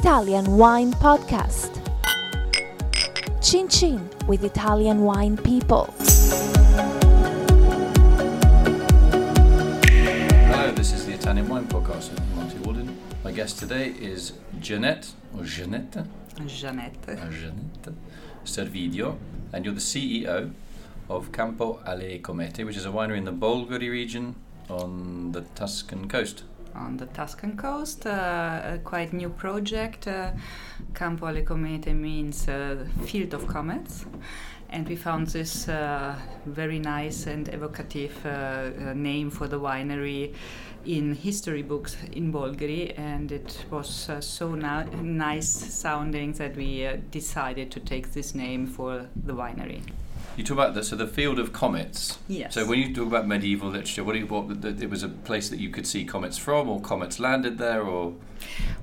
Italian Wine Podcast. Chin Chin with Italian wine people. Hello, this is the Italian Wine Podcast with Monty Waldin. My guest today is Jeanette, or Jeanette, Jeanette. uh, Jeanette Servidio, and you're the CEO of Campo alle Comete, which is a winery in the Bolgheri region on the Tuscan coast. On the Tuscan coast, uh, a quite new project. Uh, Campo alle Comete means uh, field of comets. And we found this uh, very nice and evocative uh, name for the winery in history books in Bolgheri, and it was uh, so na- nice sounding that we uh, decided to take this name for the winery. You talk about the, so the field of comets. Yes. So when you talk about medieval literature, what do you what it was a place that you could see comets from, or comets landed there, or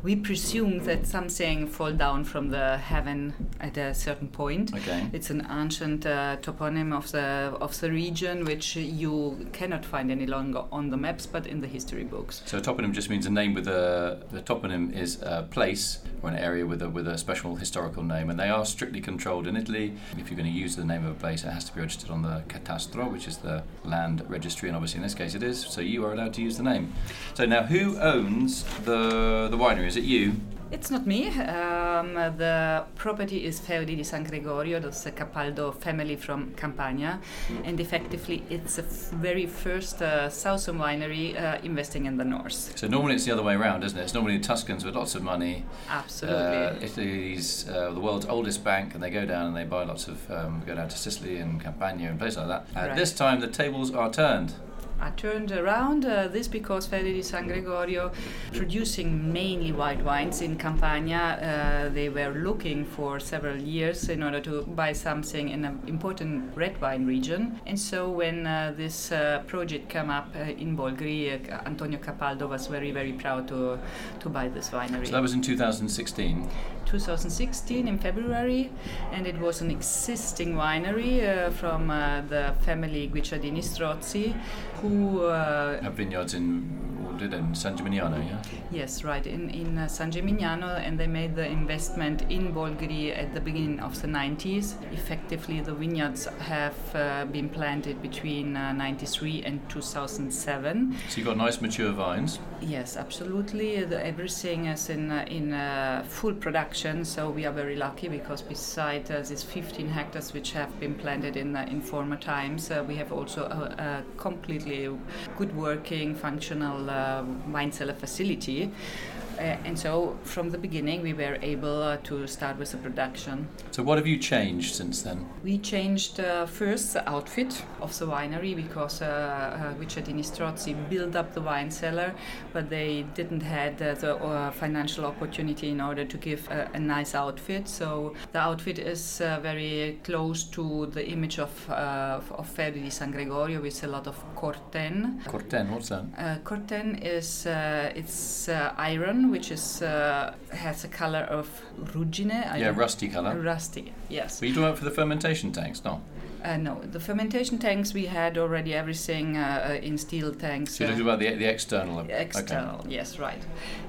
we presume that something fall down from the heaven at a certain point. okay. It's an ancient uh, toponym of the of the region, which you cannot find any longer on the maps, but in the history books. So a toponym just means a name with a the toponym is a place or an area with a with a special historical name, and they are strictly controlled in Italy. If you're going to use the name of a place, it has to be registered on the catastro, which is the land registry, and obviously in this case it is. So you are allowed to use the name. So now, who owns the the winery? Is it you? It's not me. Um, the property is Feudi di San Gregorio, that's the Capaldo family from Campania, and effectively it's the f- very first uh, southern winery uh, investing in the north. So normally it's the other way around, isn't it? It's normally the Tuscans with lots of money. Absolutely. Uh, Italy's uh, the world's oldest bank, and they go down and they buy lots of um, go down to Sicily and Campania and places like that. Uh, Right. This time the tables are turned. I turned around uh, this because Feudi di San Gregorio, producing mainly white wines in Campania, uh, they were looking for several years in order to buy something in an important red wine region. And so when uh, this uh, project came up uh, in Bolgheri, uh, Antonio Capaldo was very, very proud to, to buy this winery. So that was in 2016. 2016 in February, and it was an existing winery uh, from uh, the family Guicciardini Strozzi, who uh, Have vineyards in did in San Gimignano, yeah. Yes, right, in, in uh, San Gimignano, and they made the investment in Bolgheri at the beginning of the 90s. Effectively, the vineyards have uh, been planted between uh, 93 and 2007. So you've got nice mature vines. Yes, absolutely. The, everything is in, uh, in uh, full production, so we are very lucky because beside uh, these 15 hectares which have been planted in, uh, in former times, uh, we have also a, a completely good working, functional uh, wine cellar facility. Uh, and so from the beginning we were able uh, to start with the production. So what have you changed since then? We changed uh, first the outfit of the winery because uh, uh, Guicciardini Strozzi built up the wine cellar, but they didn't had uh, the uh, financial opportunity in order to give a, nice outfit. So the outfit is uh, very close to the image of uh, of di San Gregorio with a lot of corten. Corten, what's that? Uh, corten is uh, it's uh, iron, which is uh, has a color of ruggine. I Yeah, rusty colour. Rusty, yes. Were you doing it for the fermentation tanks? No. Uh, no, the fermentation tanks we had already everything uh, uh, in steel tanks. So you're uh, talking about the, the external. External, yes, right.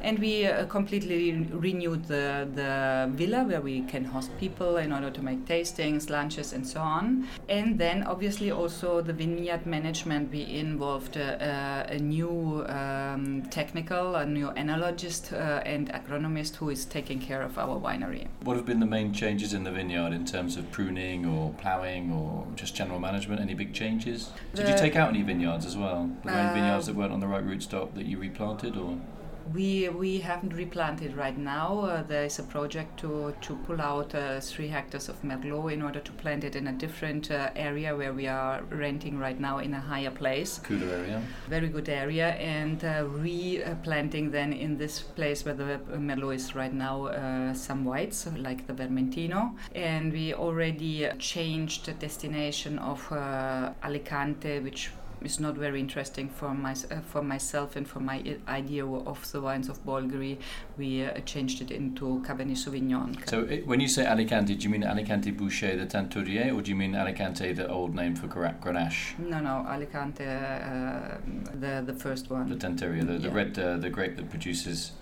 And we uh, completely re- renewed the, the villa where we can host people in order to make tastings, lunches, and so on. And then, obviously, also the vineyard management. We involved uh, a new um, technical, a new enologist, uh, and agronomist who is taking care of our winery. What have been the main changes in the vineyard in terms of pruning or ploughing or just general management? Any big changes? Did you take out any vineyards as well? The main Uh, vineyards that weren't on the right rootstock that you replanted or? We we haven't replanted right now. Uh, there is a project to to pull out uh, three hectares of merlot in order to plant it in a different uh, area where we are renting right now in a higher place. Cooler area. Very good area, and uh, replanting then in this place where the merlot is right now uh, some whites like the Vermentino, and we already changed the destination of uh, Alicante, which is not very interesting for my uh, for myself and for my idea of the wines of Bolgheri. We uh, changed it into Cabernet Sauvignon. So it, when you say Alicante, do you mean Alicante Bouschet the Teinturier or do you mean Alicante, the old name for Grenache? no, no, Alicante, uh, the the first The one. Teinturier, the, the Yeah. red, uh, the grape that produces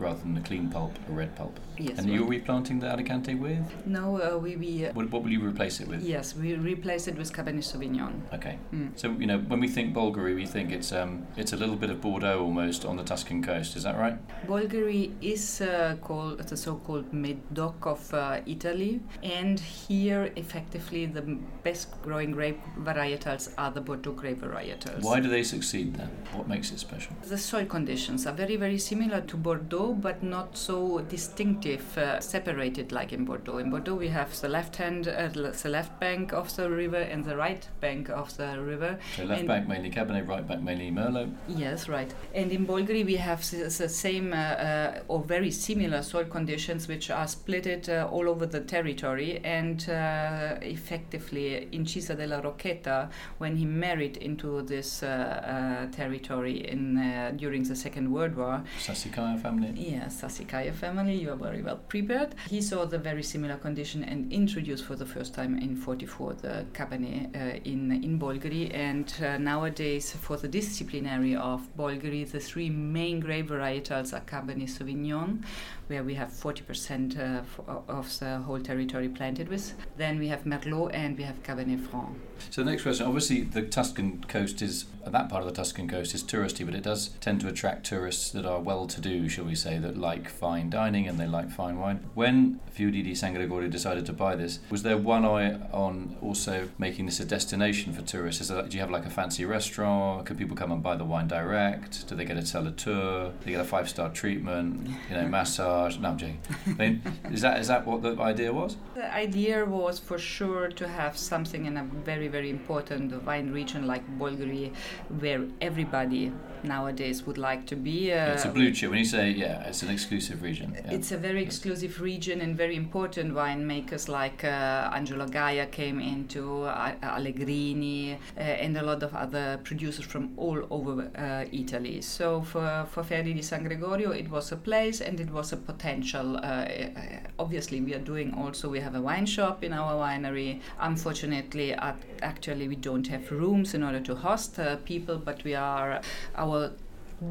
rather than a clean pulp, a red pulp. Yes. and right. you're replanting the Alicante with? No, uh, we, we uh, What, what will you replace it with? yes, we replace it with Cabernet Sauvignon. Okay. Mm. So you know, when we think Bolgheri, we think it's um, it's a little bit of Bordeaux almost on the Tuscan coast. Is that right? Bolgheri is uh, called the so-called Medoc of uh, Italy, and here effectively the best growing grape varietals are the Bordeaux grape varietals. Why do they succeed then? What makes it special? The soil conditions are very, very similar to Bordeaux, but not so distinctive, uh, separated like in Bordeaux. In Bordeaux, we have the left hand, uh, the left bank of the river and the right bank of the river. So left And- back mainly Cabernet, right back mainly Merlot. Yes, right. And in Bolgheri, we have the, the same uh, uh, or very similar soil conditions, which are splitted uh, all over the territory. And uh, effectively, Incisa della Rocchetta, when he married into this uh, uh, territory in uh, during the Second World War, Sassicaia family. Yes, Sassicaia family, you are very well prepared. He saw the very similar condition and introduced for the first time in 44 the Cabernet uh, in, in Bolgheri. And uh, nowadays, for the disciplinary of Bolgheri, the three main grape varietals are Cabernet Sauvignon, where we have 40% uh, f- of the whole territory planted with. Then we have Merlot and we have Cabernet Franc. So the next question, obviously the Tuscan coast is that part of the Tuscan coast is touristy, but it does tend to attract tourists that are well-to-do, shall we say, that like fine dining and they like fine wine. When Feudi di San Gregorio decided to buy this, was there one eye on also making this a destination for tourists? Is do you have like a fancy restaurant? Can people come and buy the wine direct? Do they get a cellar tour? Do they get a five-star treatment? You know, massage? No, I'm joking. I mean, is that is that what the idea was? The idea was for sure to have something in a very, very important wine region like Bolgheri, where everybody nowadays would like to be. Uh, it's a blue chip. When you say yeah, it's an exclusive region. Yeah. It's a very exclusive region, and very important winemakers like uh, Angelo Gaja came into uh, Allegrini, uh, and a lot of other producers from all over uh, Italy. So for for Feudi di San Gregorio, it was a place, and it was a potential. Uh, uh, obviously, we are doing also. We have a wine shop in our winery. Unfortunately, at, actually, we don't have rooms in order to host uh, people, but we are our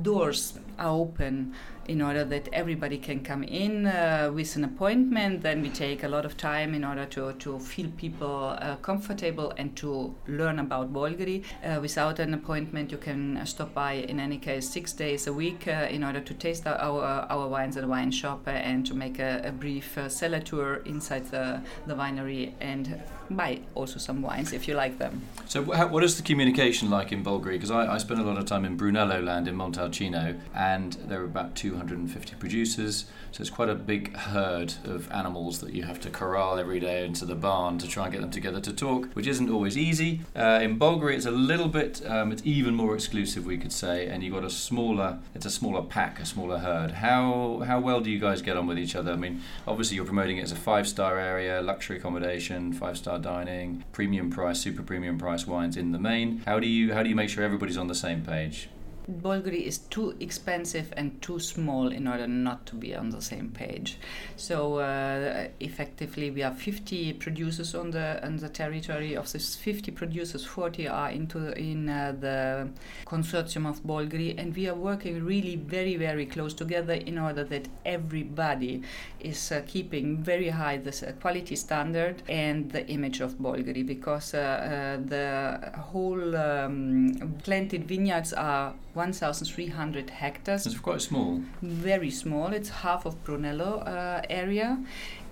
doors are open in order that everybody can come in uh, with an appointment. Then we take a lot of time in order to, to feel people uh, comfortable and to learn about Bolgheri. Uh, without an appointment, you can stop by in any case six days a week uh, in order to taste our, our, wines at the wine shop uh, and to make a, a brief uh, cellar tour inside the, the winery and buy also some wines if you like them. So, wh- what is the communication like in Bolgheri? Because I, I spent a lot of time in Brunello land in Montalcino, and there are about 250 producers. So, it's quite a big herd of animals that you have to corral every day into the barn to try and get them together to talk, which isn't always easy. Uh, in Bolgheri, it's a little bit, um, it's even more exclusive, we could say, and you've got a smaller, it's a smaller pack, a smaller herd. How how well do you guys get on with each other? I mean, obviously you're promoting it as a five star area, luxury accommodation, five star dining, premium price, super premium price wines in the main. How do you how do you make sure everybody's on the same page? Bolgheri is too expensive and too small in order not to be on the same page. So uh, effectively, we have 50 producers on the on the territory. Of these 50 producers, 40 are into in uh, the consortium of Bolgheri, and we are working really very very close together in order that everybody is uh, keeping very high this uh, quality standard and the image of Bolgheri because uh, uh, the whole um, planted vineyards are 1,300 hectares, It's quite small. very small. It's half of Brunello uh, area,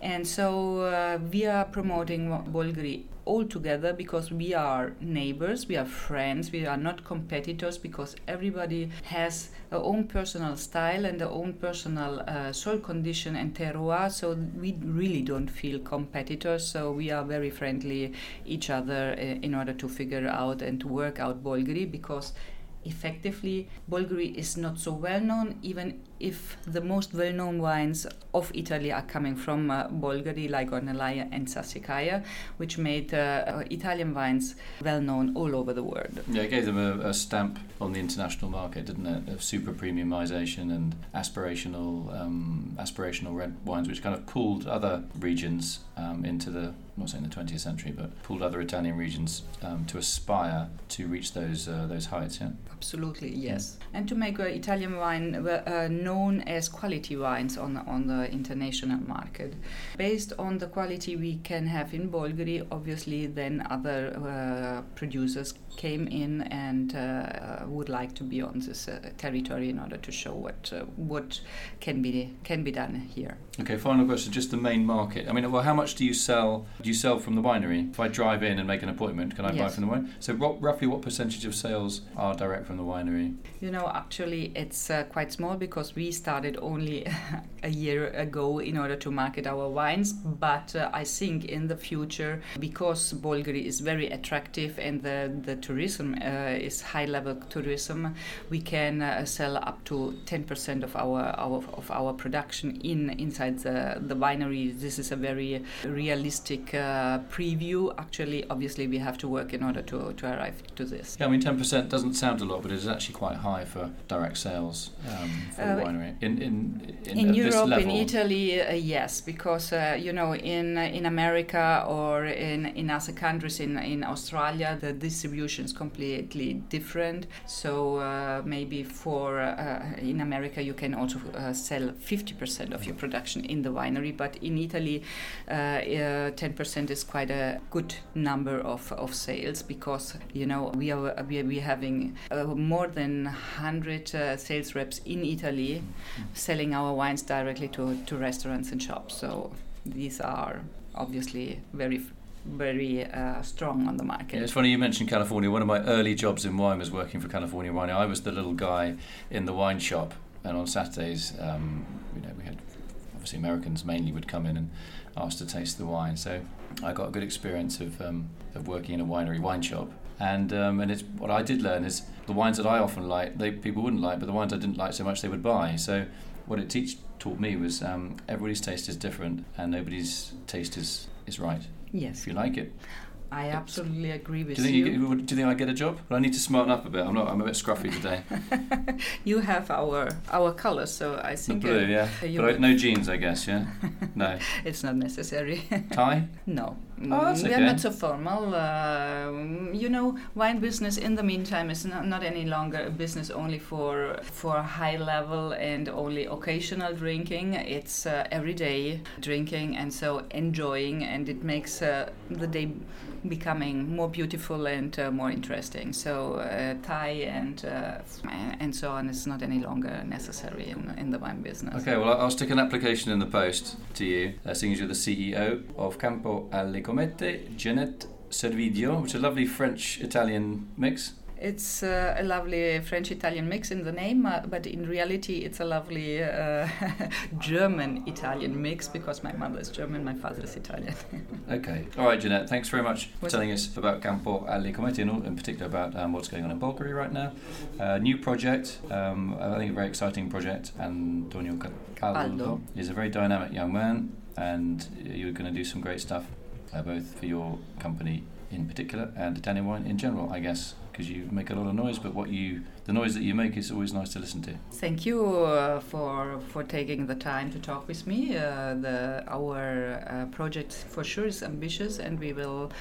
and so uh, we are promoting Bolgheri all together because we are neighbors, we are friends, we are not competitors because everybody has their own personal style and their own personal uh, soil condition and terroir. So we really don't feel competitors. So we are very friendly each other uh, in order to figure out and to work out Bolgheri because effectively Bolgheri is not so well known even if the most well-known wines of Italy are coming from uh, Bolgheri like Ornellaia and Sassicaia which made uh, uh, Italian wines well known all over the world. Yeah, it gave them a, a stamp on the international market, didn't it? Of super premiumization and aspirational, um, aspirational red wines, which kind of pulled other regions um, into the I'm not saying the 20th century, but pulled other Italian regions um, to aspire to reach those uh, those heights. Yeah. Absolutely, yes. And to make uh, Italian wine uh, known as quality wines on on the international market, based on the quality we can have in Bolgheri, obviously, then other uh, producers came in and uh, would like to be on this uh, territory in order to show what uh, what can be can be done here. Okay, final question. Just the main market. I mean, well, how much do you sell? Do you sell from the winery? If I drive in and make an appointment, can I yes. buy from the winery? So, ro- roughly, what percentage of sales are direct from the winery? You know, actually, it's uh, quite small because we started only a year ago in order to market our wines. But uh, I think in the future, because Bolgheri is very attractive and the the tourism uh, is high level tourism, we can uh, sell up to 10% of our, our of our production in inside the, the winery. This is a very realistic uh, preview. Actually, obviously, we have to work in order to, to arrive to this. Yeah, I mean, 10% doesn't sound a lot, but it is actually quite high for direct sales um, for the winery. In, in, in, in Europe, in Italy, uh, yes, because uh, you know, in in America or in in other countries, in in Australia, the distribution is completely different. So uh, maybe for uh, in America, you can also uh, sell 50% of your production in the winery, but in Italy, 10% is quite a good number of, of sales because you know we are we are, we are having more than 100 sales reps in Italy selling our wines directly to, to restaurants and shops. So these are obviously very very uh, strong on the market. Yeah, it's funny you mentioned California. One of my early jobs in wine was working for California Wine. I was the little guy in the wine shop, and on Saturdays, um, you know, we had obviously Americans mainly would come in and ask to taste the wine. So I got a good experience of um, of working in a winery wine shop. And um, and it's what I did learn is the wines that I often like, they people wouldn't like, but the wines I didn't like so much, they would buy. So what it teach taught me was um, everybody's taste is different, and nobody's taste is is right. Yes. If you like it. I absolutely agree with do you. Think you. You, do you think I get a job? But I need to smarten up a bit. I'm not. I'm a bit scruffy today. you have our our colours, so I think. The blue, uh, yeah. But I, no jeans, I guess. Yeah. No. it's not necessary. Tie. No. Oh, we okay. are not so formal. Uh, you know, wine business in the meantime is not, not any longer a business only for for high level and only occasional drinking. It's uh, everyday drinking and so enjoying, and it makes uh, the day becoming more beautiful and uh, more interesting. So uh, tie and uh, and so on is not any longer necessary in, in the wine business. Okay, well I'll stick an application in the post to you, uh, seeing as you're the CEO of Campo alle Comete, Jeanette Servidio, which is a lovely French-Italian mix. It's uh, a lovely French Italian mix in the name, uh, but in reality, it's a lovely uh, German Italian mix because my mother is German, my father is Italian. okay. All right, Jeanette, thanks very much for telling us about Campo alle Comete and in particular about um, what's going on in Bolgheri right now. Uh, new project, um, I think a very exciting project. Antonio Capaldo is a very dynamic young man, and you're going to do some great stuff, uh, both for your company in particular and Italian wine in general, I guess because you make a lot of noise, but what you the noise that you make is always nice to listen to. Thank you uh, for for taking the time to talk with me. Uh, the our uh, project for sure is ambitious, and we will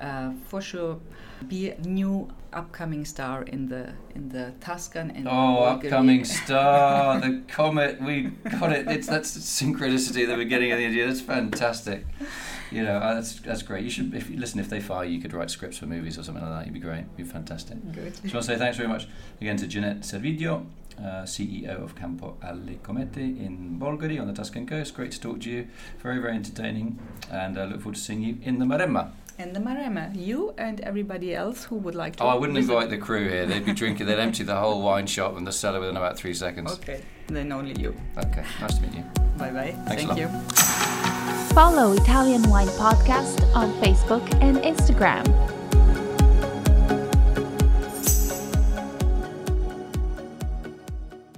uh, for sure be a new upcoming star in the in the Tuscan and oh upcoming star the comet we got it it's that's synchronicity that we're getting in the idea that's fantastic you know uh, that's that's great you should if you listen if they fire you could write scripts for movies or something like that you'd be great you'd be fantastic good so I want to say thanks very much again to Jeanette Servidio uh, CEO of Campo alle Comete in Bolgheri on the Tuscan coast great to talk to you very very entertaining and I uh, look forward to seeing you in the Maremma and the Maremma. You and everybody else who would like to. Oh, I wouldn't visit. invite the crew here. They'd be drinking. They'd empty the whole wine shop and the cellar within about three seconds. Okay, then only you. Okay, nice to meet you. Bye bye. Thanks Thank you. Follow Italian Wine Podcast on Facebook and Instagram.